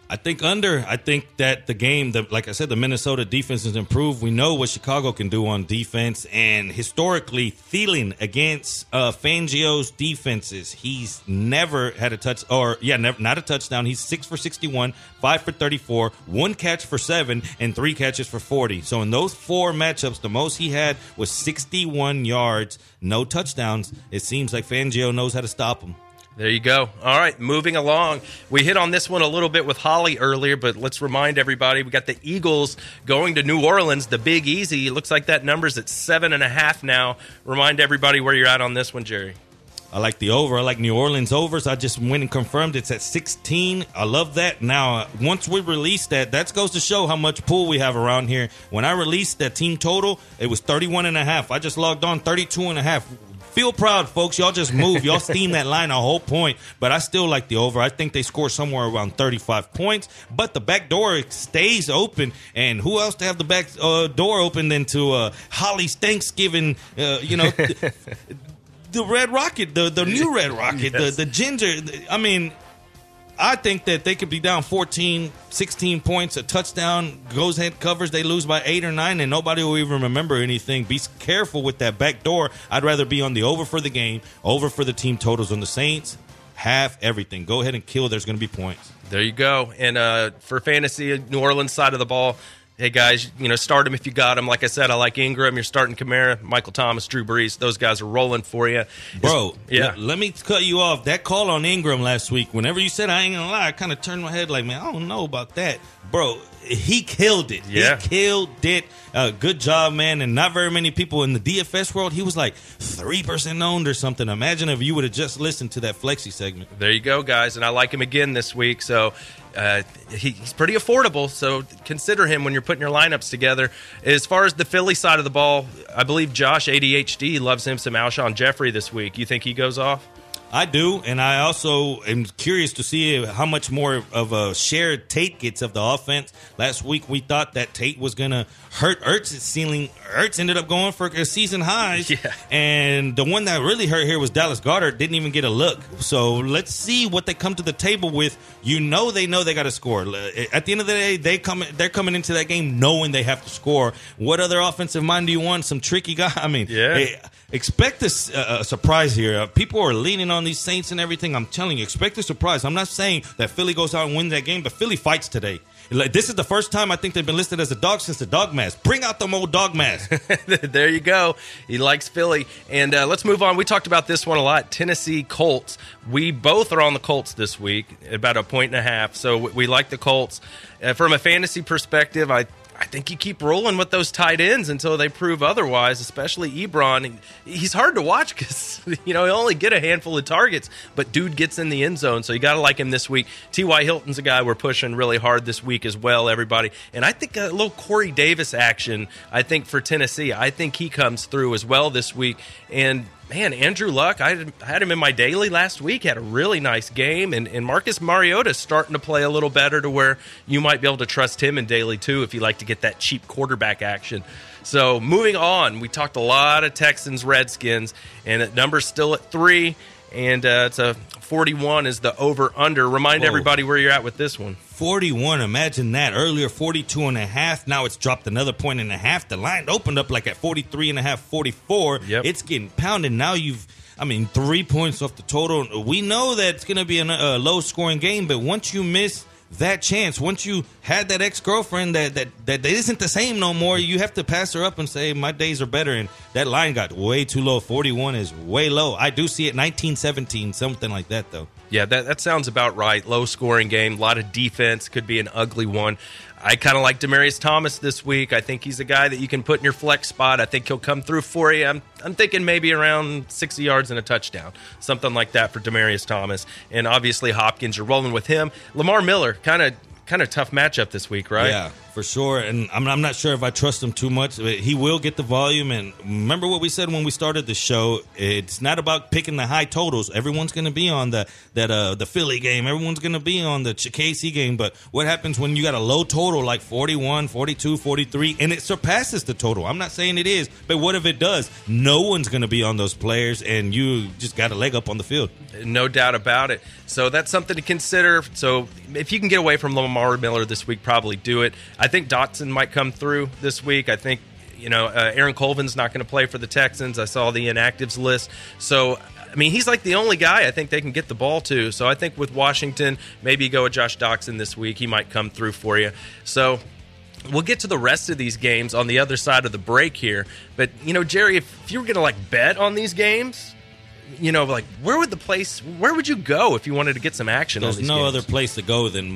I think under. I think that the game, the, like I said, the Minnesota defense has improved. We know what Chicago can do on defense, and historically, Thielen against uh, Fangio's defenses, he's never had a touch, or yeah, never, not a touchdown. He's six for sixty-one, five for thirty-four, one catch for seven, and three catches for forty. So in those four matchups, the most he had was sixty-one yards, no touchdowns. It seems like Fangio knows how to stop him. There you go. All right, moving along. We hit on this one a little bit with Holly earlier, but let's remind everybody we got the Eagles going to New Orleans, the Big Easy. It looks like that number's at seven and a half now. Remind everybody where you're at on this one, Jerry. I like the over. I like New Orleans overs. I just went and confirmed it's at 16. I love that. Now, once we release that, that goes to show how much pool we have around here. When I released that team total, it was 31 and a half. I just logged on 32 and a half Feel proud, folks. Y'all just move. Y'all steam that line a whole point. But I still like the over. I think they score somewhere around 35 points. But the back door stays open. And who else to have the back uh, door open than to uh, Holly's Thanksgiving, uh, you know, the, the Red Rocket, the, the new Red Rocket, Yes. the, the ginger. I mean, I think that they could be down 14, 16 points. A touchdown goes ahead, covers. They lose by eight or nine, and nobody will even remember anything. Be careful with that back door. I'd rather be on the over for the game, over for the team totals on the Saints. Half everything. Go ahead and kill. There's going to be points. There you go. And uh, for fantasy, New Orleans side of the ball, hey guys, you know, start them if you got them. Like I said, I like Ingram. You're starting Kamara, Michael Thomas, Drew Brees. Those guys are rolling for you, Bro, Yeah. l- let me cut you off. That call on Ingram last week, whenever you said I ain't gonna lie, I kind of turned my head like, man, I don't know about that. Bro, he killed it. Yeah. He killed it. Uh, good job, man. And not very many people in the DFS world, he was like 3% owned or something. Imagine if you would have just listened to that Flexi segment. There you go, guys. And I like him again this week. So uh, he, he's pretty affordable. So consider him when you're putting your lineups together. As far as the Philly side of the ball, I believe Josh ADHD loves him some Alshon Jeffery this week. You think he goes off? I do, and I also am curious to see how much more of a share Tate gets of the offense. Last week we thought that Tate was gonna hurt Ertz's ceiling. Ertz ended up going for a season highs, Yeah. and the one that really hurt here was Dallas Goedert. Didn't even get a look. So let's see what they come to the table with. You know they know they got to score. Eh, at the end of the day, they come they're coming into that game knowing they have to score. What other offensive mind do you want? Some tricky guy? I mean, Yeah. hey, expect a, a surprise here. Uh, people are leaning on these Saints and everything. I'm telling you, expect a surprise. I'm not saying that Philly goes out and wins that game, but Philly fights today. Like, this is the first time I think they've been listed as a dog since the dog mask. Bring out the old dog mask. there you go. He likes Philly. And uh, let's move on. We talked about this one a lot. Tennessee Colts. We both are on the Colts this week, about a point and a half. So we, we like the Colts. Uh, from a fantasy perspective, I. I think you keep rolling with those tight ends until they prove otherwise, especially Ebron. He's hard to watch because, you know, he'll only get a handful of targets, but dude gets in the end zone. So you got to like him this week. T.Y. Hilton's a guy we're pushing really hard this week as well, everybody. And I think a little Corey Davis action, I think, for Tennessee, I think he comes through as well this week. And man, Andrew Luck, I had- him in my daily last week, had a really nice game. And, and Marcus Mariota is starting to play a little better to where you might be able to trust him in daily too if you like to get that cheap quarterback action. So moving on, we talked a lot of Texans, Redskins, and the number's still at three. And uh, it's a 41 is the over under. Remind Whoa. everybody where you're at with this one. 41, imagine that. Earlier 42 and a half. Now it's dropped another point and a half. The line opened up like at 43 and a half, 44. Yep. It's getting pounded. Now you've I mean, three points off the total. We know that it's going to be a uh, low scoring game, but once you miss that chance, once you had that ex girlfriend that, that that isn't the same no more, you have to pass her up and say, My days are better. And that line got way too low. 41 is way low. I do see it nineteen seventeen, something like that, though. Yeah, that, that sounds about right. Low scoring game, a lot of defense, could be an ugly one. I kind of like Demaryius Thomas this week. I think he's a guy that you can put in your flex spot. I think he'll come through for you. I'm, I'm thinking maybe around 60 yards and a touchdown, something like that for Demaryius Thomas. And obviously Hopkins, you're rolling with him. Lamar Miller, kind of kind of tough matchup this week, right? Yeah, for sure. And I'm, I'm not sure if I trust him too much. But he will get the volume. And remember what we said when we started the show? It's not about picking the high totals. Everyone's going to be on the that uh, the Philly game. Everyone's going to be on the KC game. But what happens when you got a low total like 41, 42, 43, and it surpasses the total? I'm not saying it is, but what if it does? No one's going to be on those players, and you just got a leg up on the field. No doubt about it. So that's something to consider. So if you can get away from Lamar Miller this week, probably do it. I think Doctson might come through this week. I think you know uh, Aaron Colvin's not going to play for the Texans. I saw the inactives list. So I mean, he's like the only guy I think they can get the ball to. So I think with Washington, maybe go with Josh Doctson this week. He might come through for you. So we'll get to the rest of these games on the other side of the break here. But you know, Jerry, if, if you were going to like bet on these games, you know, like where would the place? Where would you go if you wanted to get some action? There's no games? other place to go than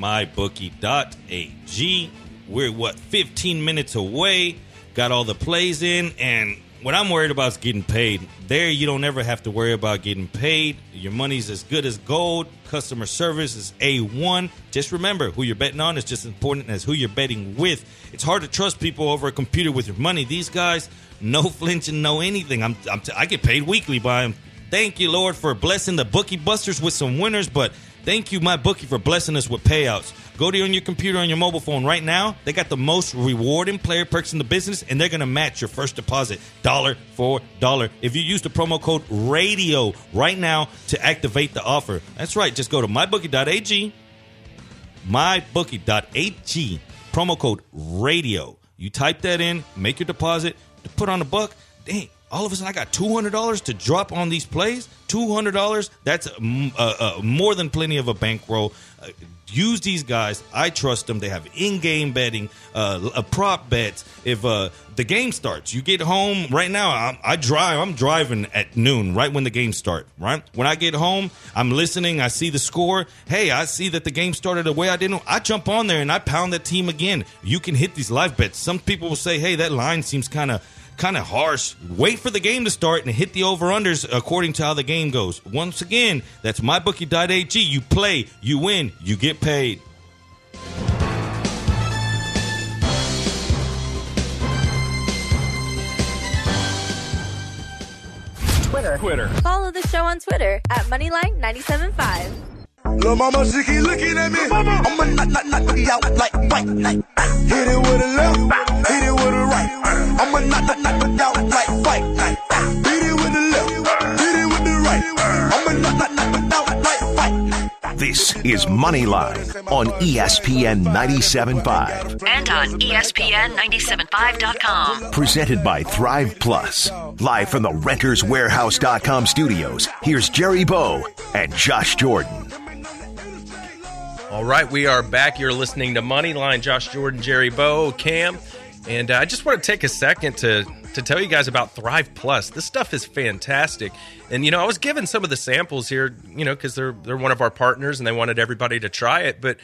mybookie.ag. We're what 15 minutes away. Got all the plays in, and what I'm worried about is getting paid. There, you don't ever have to worry about getting paid. Your money's as good as gold. Customer service is A1. Just remember, who you're betting on is just as important as who you're betting with. It's hard to trust people over a computer with your money. These guys, no flinching, no anything. I'm, I'm t- I get paid weekly by them. Thank you, Lord, for blessing the bookie busters with some winners, but thank you, my bookie, for blessing us with payouts. Go to on your computer on your mobile phone right now. They got the most rewarding player perks in the business, and they're to match your first deposit dollar for dollar if you use the promo code RADIO right now to activate the offer. That's right. Just go to mybookie.ag, mybookie.ag, promo code RADIO. You type that in, make your deposit, put on a buck. Dang, all of a sudden I got two hundred dollars to drop on these plays. Two hundred dollars. That's mm, uh, uh, more than plenty of a bankroll. Uh, use these guys. I trust them. They have in-game betting, uh, uh, prop bets. If uh, the game starts, you get home right now. I'm, I drive. I'm driving at noon, right when the game starts. Right when I get home, I'm listening. I see the score. Hey, I see that the game started the way I didn't. I jump on there and I pound that team again. You can hit these live bets. Some people will say, "Hey, that line seems kind of." Kind of harsh. Wait for the game to start and hit the over unders according to how the game goes. Once again, that's mybookie.ag. You play, you win, you get paid. Twitter. Twitter. Follow the show on Twitter at Moneyline975. Lil' mama, she keep looking at me. I'ma knock, knock, knock boogie out like fight. Hit it with a left, hit it with a right. I'ma knock, knock, knock boogie out like fight. Hit it with the left, hit it with the right. I'ma knock, knock, knock boogie out like fight. This is Moneyline on ESPN 97.5. And on E ESPN 975.com. Presented by Thrive Plus. Live from the renterswarehouse.com studios, here's Jerry Bow and Josh Jordan. All right, we are back. You're listening to Moneyline. Josh Jordan, Jerry Bow, Cam, and uh, I just want to take a second to to tell you guys about Thrive Plus. This stuff is fantastic, and you know I was given some of the samples here, you know, because they're they're one of our partners and they wanted everybody to try it, but.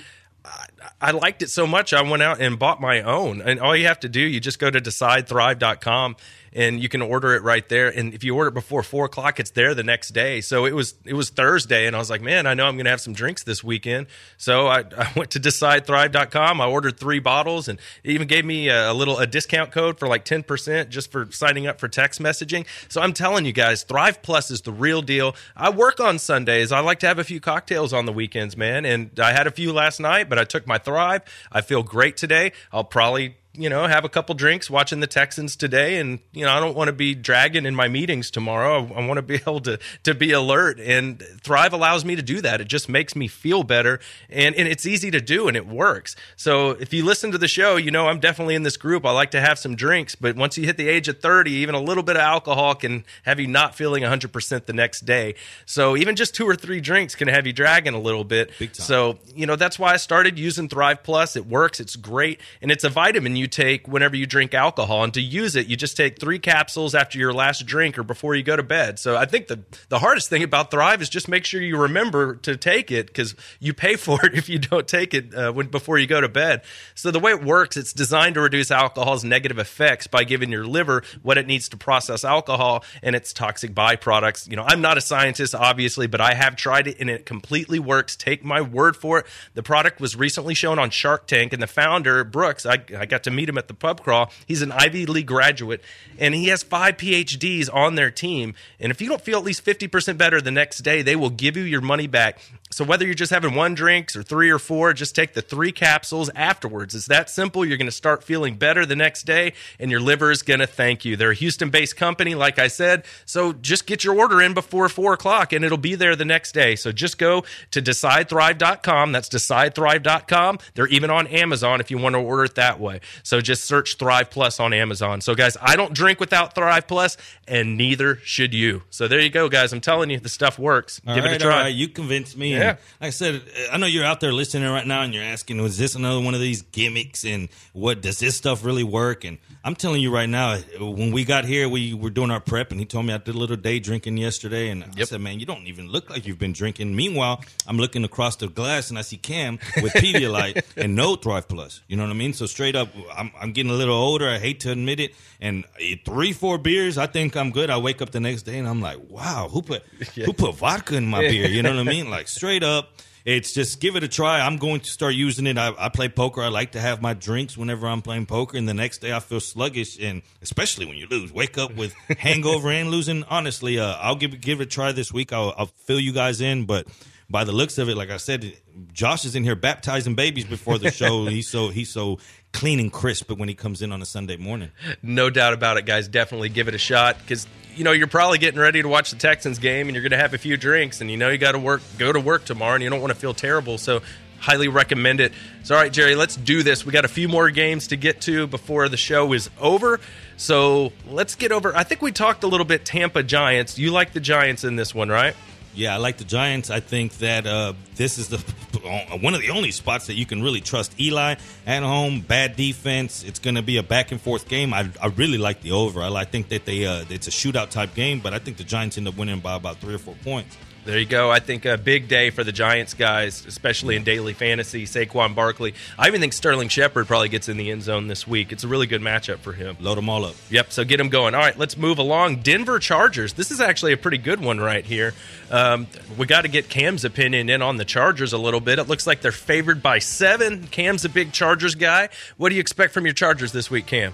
I, I liked it so much, I went out and bought my own. And all you have to do, you just go to decidethrive.com and you can order it right there. And if you order it before four o'clock, it's there the next day. So it was it was Thursday, and I was like, man, I know I'm going to have some drinks this weekend. So I, I went to decidethrive.com. I ordered three bottles, and it even gave me a, a little a discount code for like ten percent just for signing up for text messaging. So I'm telling you guys, Thrive Plus is the real deal. I work on Sundays. I like to have a few cocktails on the weekends, man. And I had a few last night, but I took my Thrive. I feel great today. I'll probably you know, have a couple drinks watching the Texans today. And, you know, I don't want to be dragging in my meetings tomorrow. I, I want to be able to, to be alert. And Thrive allows me to do that. It just makes me feel better. And, and it's easy to do and it works. So if you listen to the show, you know, I'm definitely in this group. I like to have some drinks. But once you hit the age of 30, even a little bit of alcohol can have you not feeling 100% the next day. So even just two or three drinks can have you dragging a little bit. So, you know, that's why I started using Thrive Plus. It works. It's great. And it's a vitamin you take whenever you drink alcohol. And to use it, you just take three capsules after your last drink or before you go to bed. So I think the, the hardest thing about Thrive is just make sure you remember to take it because you pay for it if you don't take it uh, when, before you go to bed. So the way it works, it's designed to reduce alcohol's negative effects by giving your liver what it needs to process alcohol and its toxic byproducts. You know, I'm not a scientist, obviously, but I have tried it and it completely works. Take my word for it. The product was recently shown on Shark Tank, and the founder, Brooks, I, I got to meet him at the pub crawl. He's an Ivy League graduate, and he has five PhDs on their team. And if you don't feel at least 50% better the next day, they will give you your money back. So whether you're just having one drink or three or four, just take the three capsules afterwards. It's that simple. You're going to start feeling better the next day, and your liver is going to thank you. They're a Houston-based company, like I said. So just get your order in before four o'clock, and it'll be there the next day. So just go to decidethrive.com. That's decidethrive.com. They're even on Amazon if you want to order it that way. So just search Thrive Plus on Amazon. So guys, I don't drink without Thrive Plus, and neither should you. So there you go, guys. I'm telling you, the stuff works. All Give right, it a try. right. You convinced me. Yeah. And like I said, uh, I know you're out there listening right now and you're asking, was this another one of these gimmicks? And what does this stuff really work? And I'm telling you right now, when we got here, we were doing our prep and he told me I did a little day drinking yesterday. And I said, man, you don't even look like you've been drinking. Meanwhile, I'm looking across the glass and I see Cam with Pedialyte and no Thrive Plus. You know what I mean? So straight up, I'm, I'm getting a little older. I hate to admit it. And uh, three, four beers, I think I'm good. I wake up the next day and I'm like, wow, who put who put vodka in my beer? You know what I mean? Like straight up. It's just give it a try. I'm going to start using it. I, I play poker. I like to have my drinks whenever I'm playing poker, and the next day I feel sluggish, and especially when you lose, wake up with hangover and losing. Honestly, uh, I'll give give it a try this week. I'll, I'll fill you guys in, but by the looks of it, like I said, Josh is in here baptizing babies before the show. he's so he's so clean and crisp but when he comes in on a Sunday morning. No doubt about it, guys. Definitely give it a shot because you know you're probably getting ready to watch the Texans game and you're going to have a few drinks and you know you got to work, go to work tomorrow, and you don't want to feel terrible. So highly recommend it. So all right, Jerry, let's do this. We got a few more games to get to before the show is over. So let's get over. I think we talked a little bit Tampa Giants. You like the Giants in this one, right? Yeah, I like the Giants. I think that uh, this is the one of the only spots that you can really trust. Eli at home, bad defense. It's going to be a back and forth game. I, I really like the over. I, I think that they uh, it's a shootout type game, but I think the Giants end up winning by about three or four points. There you go. I think a big day for the Giants guys, especially in daily fantasy. Saquon Barkley. I even think Sterling Shepard probably gets in the end zone this week. It's a really good matchup for him. Load them all up. Yep. So get them going. All right, let's move along. Denver Chargers. This is actually a pretty good one right here. Um, we got to get Cam's opinion in on the Chargers a little bit. It looks like they're favored by seven. Cam's a big Chargers guy. What do you expect from your Chargers this week, Cam?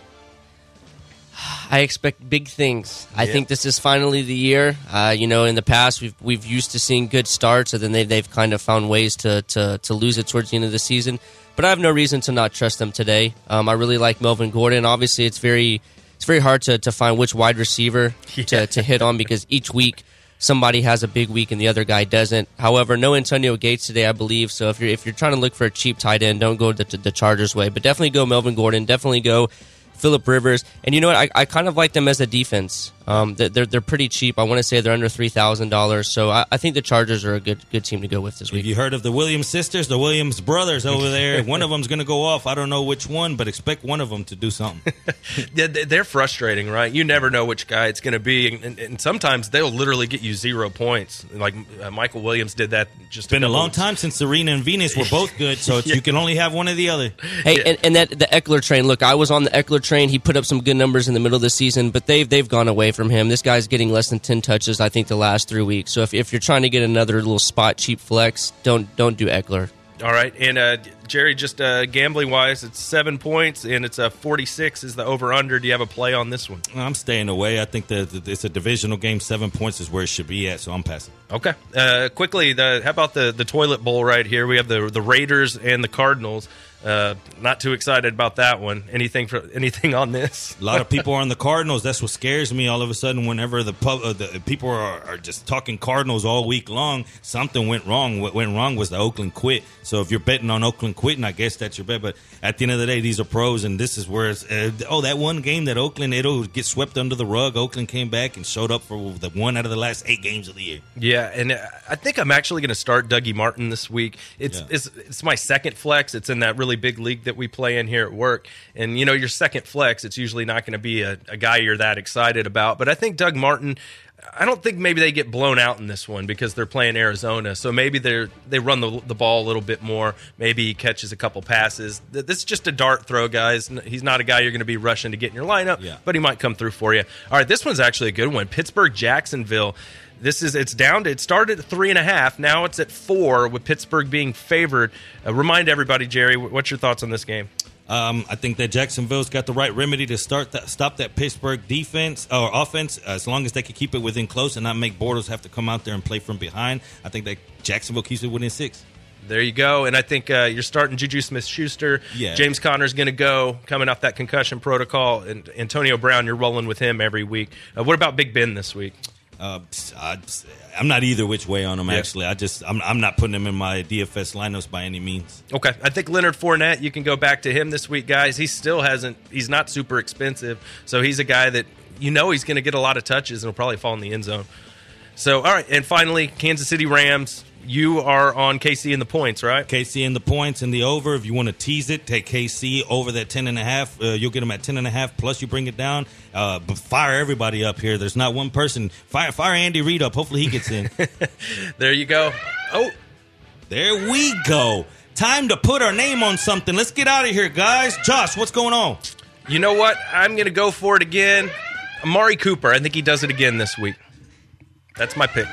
I expect big things. I Yeah. think this is finally the year. Uh, you know, in the past we've we've used to seeing good starts, and then they've they've kind of found ways to to to lose it towards the end of the season. But I have no reason to not trust them today. Um, I really like Melvin Gordon. Obviously, it's very it's very hard to, to find which wide receiver to, to hit on because each week somebody has a big week and the other guy doesn't. However, no Antonio Gates today, I believe. So if you're if you're trying to look for a cheap tight end, don't go the, the Chargers way, but definitely go Melvin Gordon. Definitely go Philip Rivers. And you know what? I, I kind of like them as a defense. Um, they're they're- pretty cheap. I want to say they're under three thousand dollars. So I, I think the Chargers are a good good team to go with this week. Have you heard of the Williams sisters, the Williams brothers over there? one of them's going to go off. I don't know which one, but expect one of them to do something. Yeah, they- they're frustrating, right? You never know which guy it's going to be, and, and, and sometimes they'll literally get you zero points. Like uh, Michael Williams did that. Just It's been a couple long weeks- time since Serena and Venus were both good, so it's, you can only have one or the other. Hey, and, and that the Ekeler train. Look, I was on the Ekeler train. He put up some good numbers in the middle of the season, but they've they've gone away from him. This guy's getting less than ten touches, I think, the last three weeks. So if, if you're trying to get another little spot cheap flex, don't don't do Ekeler. All right, and uh, Jerry, just uh, gambling wise, it's seven points, and it's a forty-six is the over/under. Do you have a play on this one? I'm staying away. I think that that it's a divisional game. Seven points is where it should be at, so I'm passing. Okay. Uh, quickly, the how about the the toilet bowl right here? We have the the Raiders and the Cardinals. Uh, not too excited about that one. Anything for anything on this? A lot of people are on the Cardinals. That's what scares me. All of a sudden, whenever the pub, uh, the people are, are just talking Cardinals all week long, something went wrong. What went wrong was the Oakland quit. So if you're betting on Oakland quitting, I guess that's your bet. But at the end of the day, these are pros, and this is where it's uh, oh that one game that Oakland it'll get swept under the rug. Oakland came back and showed up for the one out of the last eight games of the year. Yeah, and uh, I think I'm actually going to start Dougie Martin this week. It's, Yeah. it's it's my second flex. It's in that really big league that we play in here at work. And you know, your second flex, it's usually not going to be a, a guy you're that excited about. But I think Doug Martin. I don't think maybe they get blown out in this one because they're playing Arizona. So maybe they they run the, the ball a little bit more. Maybe he catches a couple passes. This is just a dart throw, guys. He's not a guy you're going to be rushing to get in your lineup, Yeah. but he might come through for you. All right, this one's actually a good one. Pittsburgh Jacksonville. This is it's down to it started at three and a half. Now it's at four with Pittsburgh being favored. Uh, remind everybody, Jerry, what's your thoughts on this game? Um, I think that Jacksonville's got the right remedy to start that, stop that Pittsburgh defense or offense. As long as they can keep it within close and not make Bortles have to come out there and play from behind, I think that Jacksonville keeps it within six. There you go. And I think uh, you're starting Juju Smith Schuster. Yeah. James Conner's going to go coming off that concussion protocol. And Antonio Brown, you're rolling with him every week. Uh, what about Big Ben this week? Uh, I, am not either which way on him. Yeah. Actually, I just I'm, I'm not putting him in my DFS lineups by any means. Okay, I think Leonard Fournette. You can go back to him this week, guys. He still hasn't. He's not super expensive, so he's a guy that you know he's going to get a lot of touches and will probably fall in the end zone. So, all right, and finally, Kansas City Rams. You are on KC in the points, right? KC in the points and the over. If you want to tease it, take KC over that ten and a half. Uh, you'll get them at ten and a half. Plus, you bring it down. Uh, but fire everybody up here. There's not one person. Fire fire Andy Reid up. Hopefully he gets in. There you go. Oh, There we go. time to put our name on something. Let's get out of here, guys. Josh, what's going on? You know what? I'm going to go for it again. Amari Cooper. I think he does it again this week. That's my pick.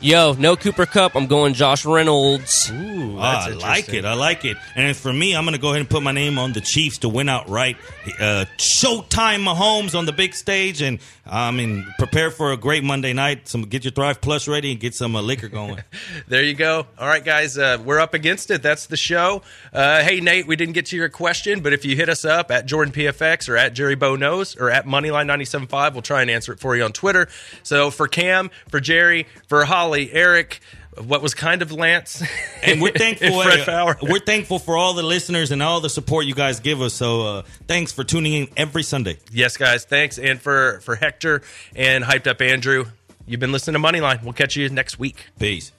Yo, no Cooper Kupp. I'm going Josh Reynolds. Ooh, I like it. I like it. And for me, I'm going to go ahead and put my name on the Chiefs to win outright. Uh, Showtime Mahomes on the big stage, and I mean, prepare for a great Monday night. Some get your Thrive Plus ready and get some uh, liquor going. There you go. All right, guys, uh, we're up against it. That's the show. Uh, hey, Nate, we didn't get to your question, but if you hit us up at Jordan PFX or at Jerry Bow Knows or at Moneyline975, we'll try and answer it for you on Twitter. So for Cam, for Jerry, for Holly, Eric, what was kind of Lance, and we're thankful. Fred we're thankful for all the listeners and all the support you guys give us. So uh, thanks for tuning in every Sunday. Yes, guys, thanks. And for, for Hector and Hyped Up Andrew, you've been listening to Moneyline. We'll catch you next week. Peace.